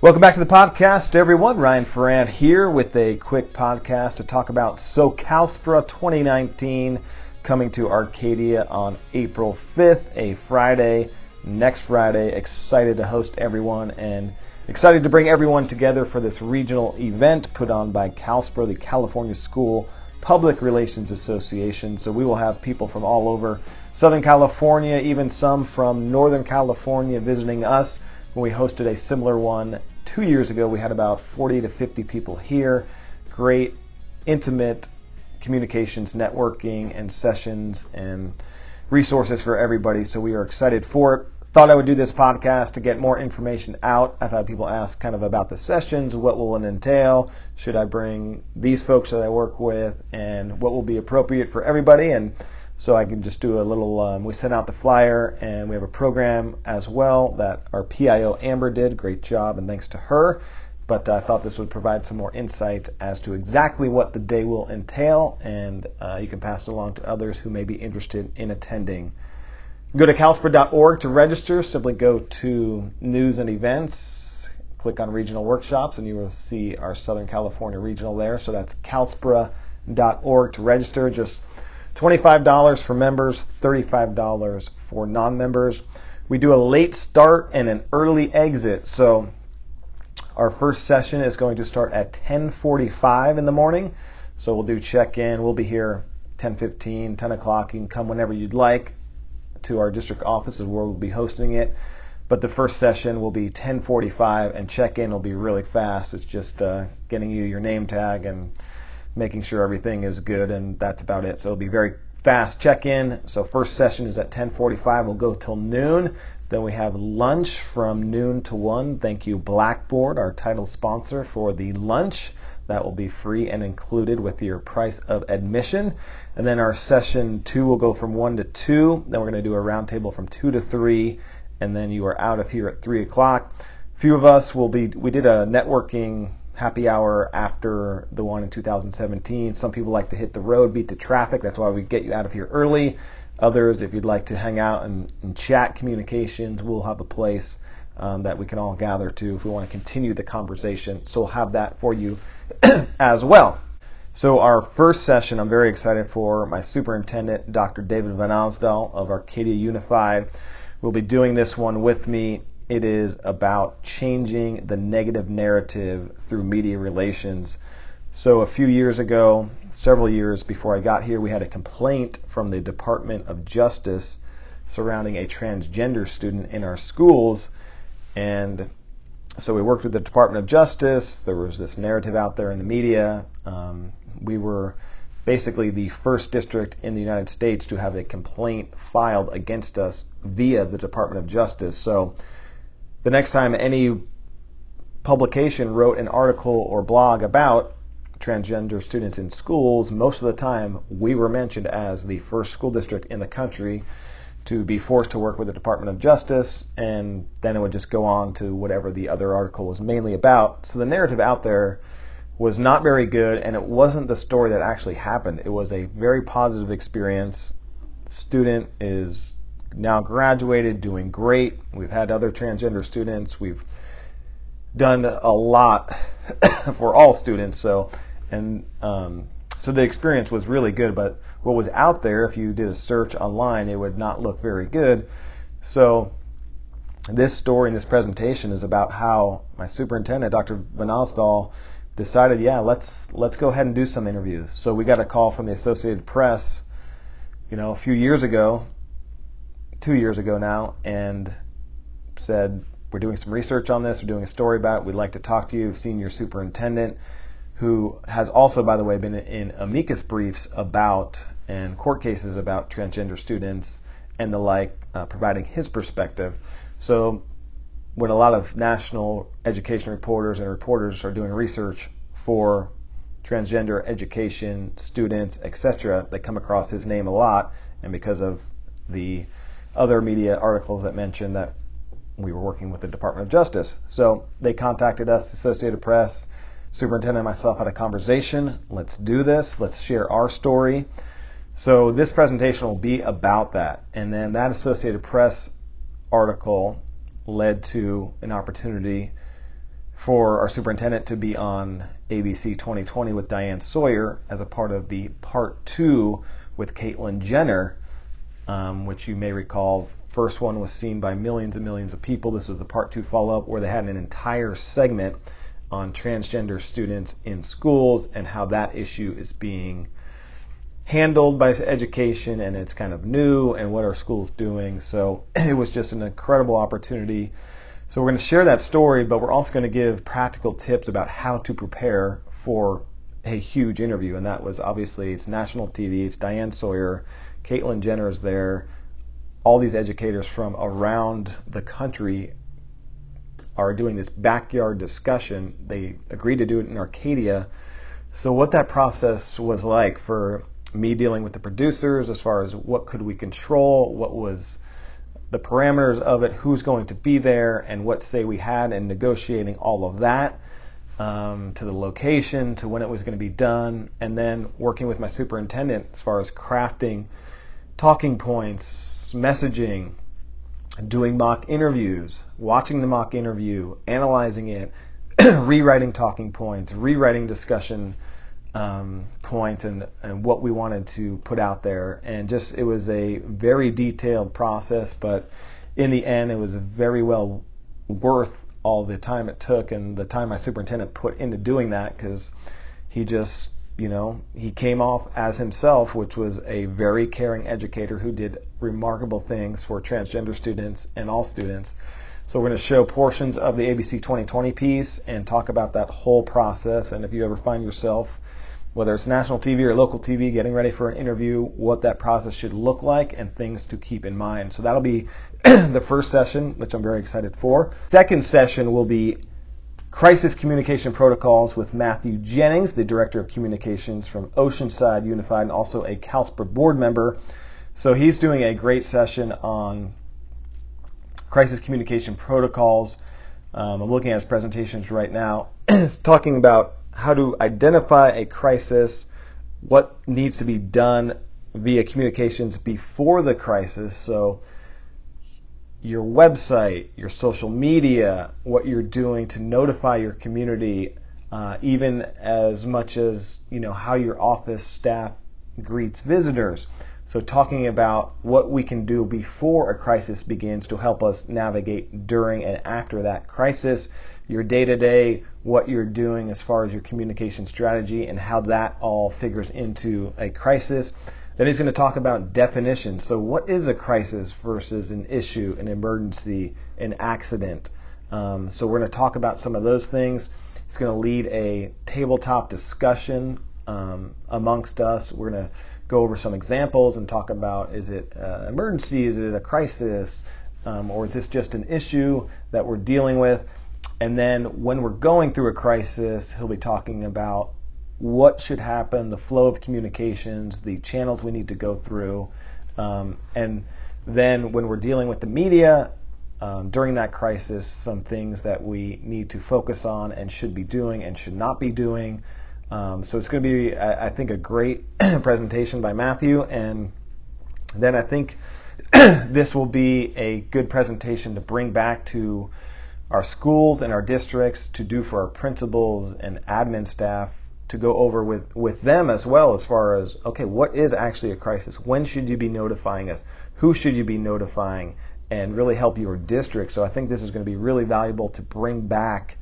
Welcome back to the podcast, everyone. Ryan Foran here with a quick podcast to talk about SoCalSPRA 2019 coming to Arcadia on April 5th, a Friday, next Friday. Excited to host everyone and excited to bring everyone together for this regional event put on by CalSPRA, the California School Public Relations Association. So we will have people from all over Southern California, even some from Northern California visiting us when we hosted a similar one two years ago. We had about 40 to 50 people here. Great, intimate communications, networking, and sessions and resources for everybody. So we are excited for it. Thought I would do this podcast to get more information out. I've had people ask kind of about the sessions, what will it entail? Should I bring these folks that I work with, and what will be appropriate for everybody? And so I can just do a little. Um, we sent out the flyer, and we have a program as well that our PIO Amber did. Great job, and thanks to her. But I thought this would provide some more insight as to exactly what the day will entail, and uh, you can pass it along to others who may be interested in attending. Go to calspra.org to register. Simply go to news and events, click on regional workshops, and you will see our Southern California regional there. So that's calspra.org to register. Just $25 for members, $35 for non-members. We do a late start and an early exit. So our first session is going to start at 10:45 in the morning. So we'll do check-in. We'll be here 10:15, 10 o'clock. You can come whenever you'd like to our district offices where we'll be hosting it. But the first session will be 10:45, and check-in will be really fast. It's just uh, getting you your name tag and making sure everything is good, and that's about it. So it'll be very fast check-in. So first session is at 10:45. We'll go till noon. Then we have lunch from noon to one. Thank you, Blackboard, our title sponsor for the lunch. That will be free and included with your price of admission. And then our session two will go from one to two. Then we're going to do a roundtable from two to three, and then you are out of here at three o'clock. A few of us will be. We did a networking happy hour after the one in 2017. Some people like to hit the road, beat the traffic. That's why we get you out of here early. Others, if you'd like to hang out and, and chat communications, we'll have a place um, that we can all gather to if we want to continue the conversation. So we'll have that for you as well. So our first session, I'm very excited for my superintendent, Dr. David Vannasdall of Arcadia Unified. Will be doing this one with me it is about changing the negative narrative through media relations. So, a few years ago, several years before I got here, we had a complaint from the Department of Justice surrounding a transgender student in our schools. And so we worked with the Department of Justice. There was this narrative out there in the media. Um, we were basically the first district in the United States to have a complaint filed against us via the Department of Justice. So the next time any publication wrote an article or blog about transgender students in schools, most of the time we were mentioned as the first school district in the country to be forced to work with the Department of Justice, and then it would just go on to whatever the other article was mainly about. So the narrative out there was not very good, and it wasn't the story that actually happened. It was a very positive experience. Student is now graduated, doing great. We've had other transgender students. We've done a lot for all students. So, and um, so the experience was really good. But what was out there, if you did a search online, it would not look very good. So, this story and this presentation is about how my superintendent, Dr. Vannasdall, decided, yeah, let's let's go ahead and do some interviews. So we got a call from the Associated Press, you know, a few years ago two years ago now and said, We're doing some research on this, we're doing a story about it, we'd like to talk to you, senior superintendent, who has also, by the way, been in amicus briefs about and court cases about transgender students and the like, uh, providing his perspective. So, when a lot of national education reporters and reporters are doing research for transgender education, students, etc., they come across his name a lot, and because of the other media articles that mentioned that we were working with the Department of Justice. So they contacted us, Associated Press. Superintendent and myself had a conversation. Let's do this. Let's share our story. So this presentation will be about that. And then that Associated Press article led to an opportunity for our superintendent to be on ABC 20/20 with Diane Sawyer as a part of the part two with Caitlyn Jenner, um, which you may recall. First one was seen by millions and millions of people. This was the part two follow up where they had an entire segment on transgender students in schools and how that issue is being handled by education and it's kind of new and what are schools doing. So it was just an incredible opportunity. So we're going to share that story, but we're also going to give practical tips about how to prepare for a huge interview. And that was obviously it's national TV. It's Diane Sawyer, Caitlyn Jenner is there. All these educators from around the country are doing this backyard discussion. They agreed to do it in Arcadia. So what that process was like for me dealing with the producers as far as what could we control, what was the parameters of it, who's going to be there, and what say we had, and negotiating all of that um, to the location, to when it was going to be done, and then working with my superintendent as far as crafting talking points, messaging, doing mock interviews, watching the mock interview, analyzing it, rewriting talking points, rewriting discussion um, points, and, and what we wanted to put out there. And just it was a very detailed process, but in the end, it was very well worth all the time it took and the time my superintendent put into doing that because he just you know, he came off as himself, which was a very caring educator who did remarkable things for transgender students and all students. So we're going to show portions of the ABC 20/20 piece and talk about that whole process. And if you ever find yourself, whether it's national TV or local TV, getting ready for an interview, what that process should look like and things to keep in mind. So that'll be the first session, which I'm very excited for. Second session will be Crisis Communication Protocols with Matthew Jennings, the Director of Communications from Oceanside Unified and also a CalSPRA board member. So he's doing a great session on crisis communication protocols. Um, I'm looking at his presentations right now. Talking about how to identify a crisis, what needs to be done via communications before the crisis. So your website, your social media, what you're doing to notify your community, uh, even as much as you know how your office staff greets visitors. So talking about what we can do before a crisis begins to help us navigate during and after that crisis, your day to day, what you're doing as far as your communication strategy and how that all figures into a crisis. Then he's going to talk about definitions. So, what is a crisis versus an issue, an emergency, an accident? Um, so, we're going to talk about some of those things. He's going to lead a tabletop discussion um, amongst us. We're going to go over some examples and talk about is it an uh, emergency, is it a crisis, um, or is this just an issue that we're dealing with? And then when we're going through a crisis, he'll be talking about what should happen, the flow of communications, the channels we need to go through, um, and then when we're dealing with the media um, during that crisis, some things that we need to focus on and should be doing and should not be doing. Um, so it's going to be, I, I think, a great presentation by Matthew, and then I think this will be a good presentation to bring back to our schools and our districts to do for our principals and admin staff to go over with, with them as well as far as okay what is actually a crisis? When should you be notifying us? Who should you be notifying? And really help your district. So i think this is going to be really valuable to bring back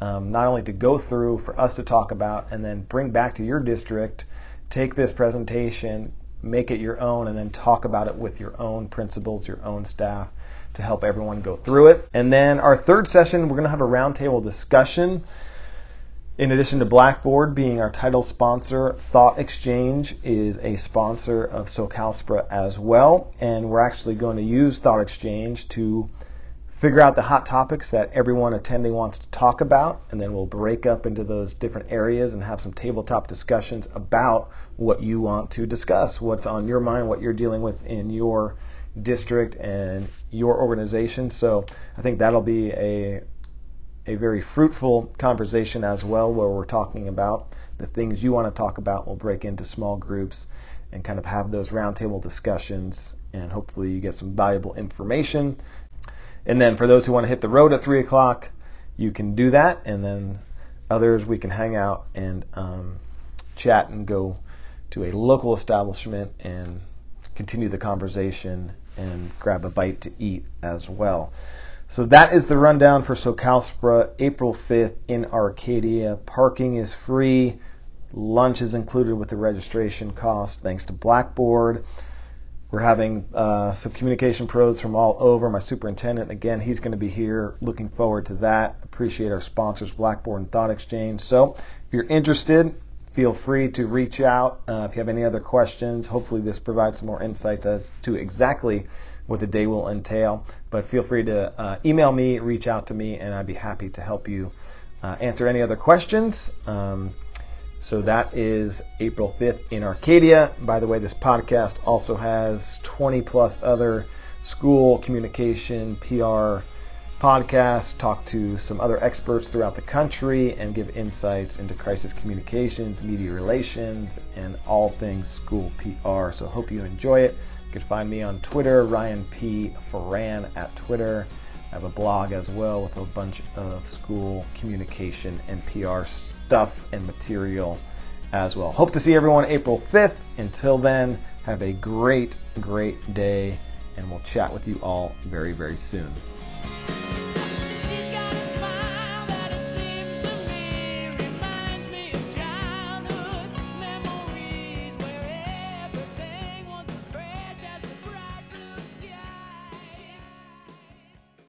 um, not only to go through for us to talk about and then bring back to your district take this presentation make it your own and then talk about it with your own principals your own staff to help everyone go through it. And then our third session we're going to have a roundtable discussion in addition to Blackboard being our title sponsor, Thought Exchange is a sponsor of SoCalSPRA as well, and we're actually going to use Thought Exchange to figure out the hot topics that everyone attending wants to talk about, and then we'll break up into those different areas and have some tabletop discussions about what you want to discuss, what's on your mind, what you're dealing with in your district and your organization. So I think that'll be a a very fruitful conversation as well, where we're talking about the things you want to talk about. We'll break into small groups and kind of have those roundtable discussions, and hopefully you get some valuable information. And then for those who want to hit the road at 3 o'clock, you can do that, and then others we can hang out and um, chat and go to a local establishment and continue the conversation and grab a bite to eat as well. So that is the rundown for SoCalSPRA, April 5th in Arcadia. Parking is free. Lunch is included with the registration cost thanks to Blackboard. We're having uh, some communication pros from all over. My superintendent, again, he's going to be here. Looking forward to that. Appreciate our sponsors, Blackboard and Thought Exchange. So if you're interested, feel free to reach out uh, if you have any other questions. Hopefully, this provides some more insights as to exactly what the day will entail. But feel free to uh, email me, reach out to me, and I'd be happy to help you uh, answer any other questions. Um, so that is April 5th in Arcadia. By the way, this podcast also has 20 plus other school communication, PR podcasts, talk to some other experts throughout the country, and give insights into crisis communications, media relations, and all things school PR. So hope you enjoy it. You can find me on Twitter, Ryan P. Foran at Twitter. I have a blog as well with a bunch of school communication and PR stuff and material as well. Hope to see everyone April 5th. Until then, have a great, great day, and we'll chat with you all very, very soon.